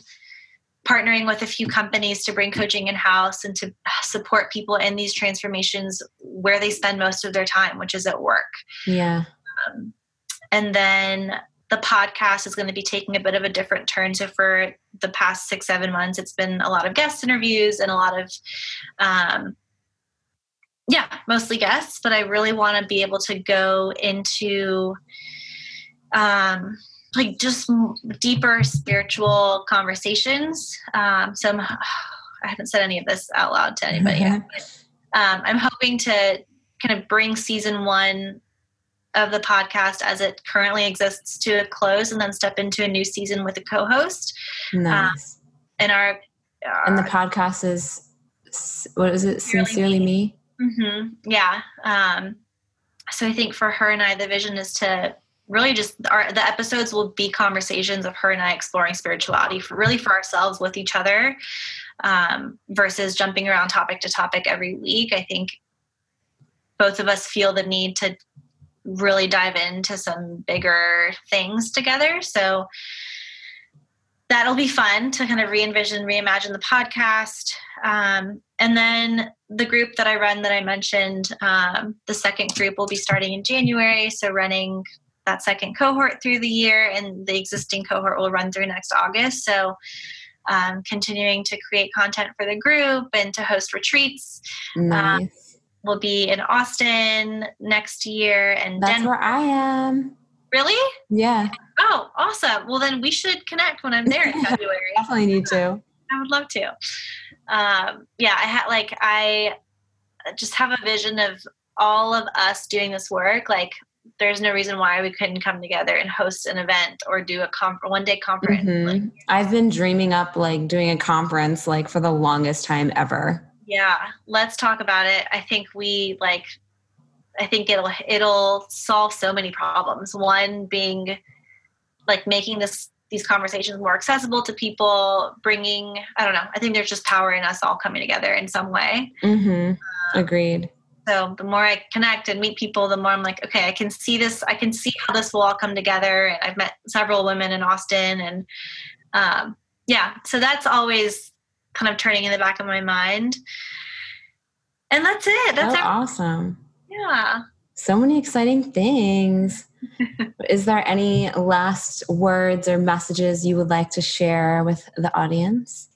partnering with a few companies to bring coaching in house and to support people in these transformations where they spend most of their time, which is at work. Yeah. Um, and then the podcast is going to be taking a bit of a different turn. So for the past six, seven months, it's been a lot of guest interviews and a lot of, um, yeah, mostly guests. But I really want to be able to go into um, like just deeper spiritual conversations. Um, so I'm, I haven't said any of this out loud to anybody. Mm-hmm. But, um, I'm hoping to kind of bring season one of the podcast as it currently exists to a close and then step into a new season with a co-host. Nice. Um, and our, our, and the podcast is what is it? Sincerely, Sincerely Me. me? Mm-hmm. Yeah. Um, so I think for her and I, the vision is to really just our the episodes will be conversations of her and I exploring spirituality for really for ourselves with each other um, versus jumping around topic to topic every week. I think both of us feel the need to really dive into some bigger things together. So that'll be fun to kind of re-envision, reimagine the podcast. Um, and then the group that I run that I mentioned, um, the second group will be starting in January. So running that second cohort through the year, and the existing cohort will run through next August. So, um, continuing to create content for the group and to host retreats. Um, nice. Um, we'll be in Austin next year, and that's Denver. where I am. Really? Yeah. Oh, awesome. Well, then we should connect when I'm there in February. Definitely need to. I would love to. Um, yeah, I had like I just have a vision of all of us doing this work, like there's no reason why we couldn't come together and host an event or do a comp- one day conference. Mm-hmm. Like, I've been dreaming up like doing a conference like for the longest time ever. Yeah, let's talk about it. I think we like I think it'll it'll solve so many problems. One being like making this these conversations more accessible to people, bringing I don't know. I think there's just power in us all coming together in some way. Mm-hmm. Um, Agreed. So the more I connect and meet people, the more I'm like, okay, I can see this. I can see how this will all come together. And I've met several women in Austin, and um, yeah, so that's always kind of turning in the back of my mind. And that's it. That's oh, awesome. Yeah. So many exciting things. Is there any last words or messages you would like to share with the audience?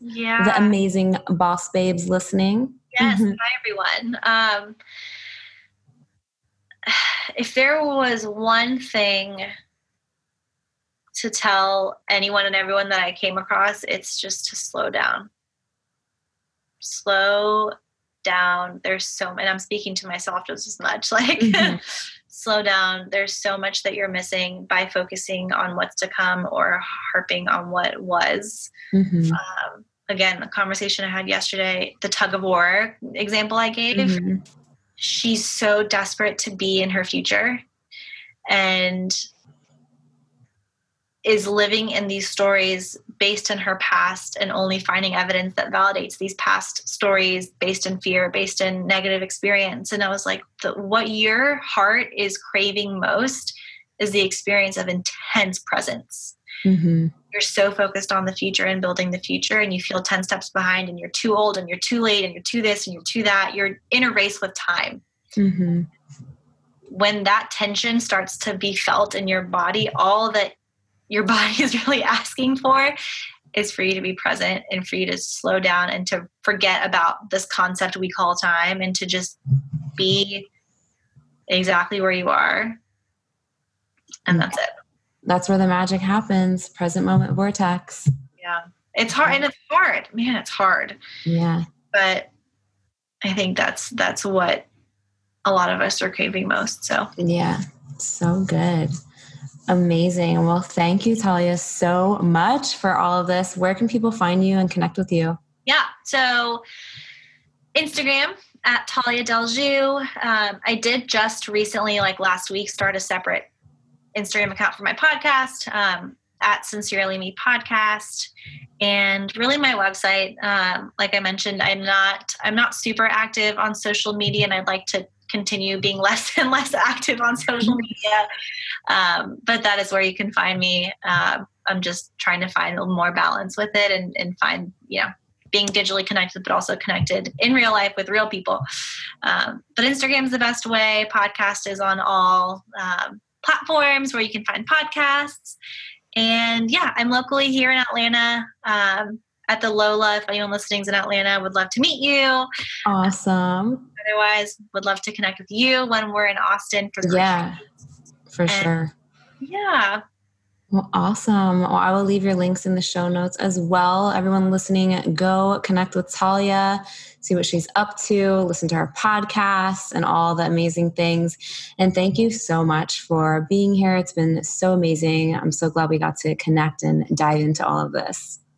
Yeah. The amazing boss babes listening? Yes, mm-hmm. hi everyone. Um, if there was one thing to tell anyone and everyone that I came across, it's just to slow down. Slow down. There's so and I'm speaking to myself just as much. Like mm-hmm. slow down. There's so much that you're missing by focusing on what's to come or harping on what was. Mm-hmm. Um, again, the conversation I had yesterday, the tug of war example I gave, mm-hmm. she's so desperate to be in her future and is living in these stories based in her past and only finding evidence that validates these past stories based in fear, based in negative experience. And I was like, the, what your heart is craving most is the experience of intense presence. Mm-hmm. You're so focused on the future and building the future, and you feel 10 steps behind, and you're too old, and you're too late, and you're too this, and you're too that. You're in a race with time. Mm-hmm. When that tension starts to be felt in your body, all that your body is really asking for is for you to be present and for you to slow down and to forget about this concept we call time and to just be exactly where you are. And that's it. That's where the magic happens. Present moment vortex. Yeah. It's hard and it's hard. Man, it's hard. Yeah. But I think that's that's what a lot of us are craving most. So Yeah. So good. Amazing. Well, thank you, Talia, so much for all of this. Where can people find you and connect with you? Yeah. So, Instagram at Talia Deljoux. Um, I did just recently, like last week, start a separate Instagram account for my podcast um, at Sincerely Me Podcast, and really my website. Um, like I mentioned, I'm not I'm not super active on social media, and I'd like to continue being less and less active on social media. Um, but that is where you can find me. Um, I'm just trying to find a little more balance with it and, and find, you know, being digitally connected, but also connected in real life with real people. Um, but Instagram is the best way. Podcast is on all um, platforms where you can find podcasts. And yeah, I'm locally here in Atlanta. Um, at the Lola. If anyone listening is in Atlanta, would love to meet you. Awesome. Otherwise, would love to connect with you when we're in Austin for the yeah, for and, sure. Yeah. Well, awesome. Well, I will leave your links in the show notes as well. Everyone listening, go connect with Talia, see what she's up to, listen to her podcasts and all the amazing things. And thank you so much for being here. It's been so amazing. I'm so glad we got to connect and dive into all of this.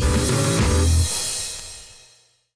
Bye.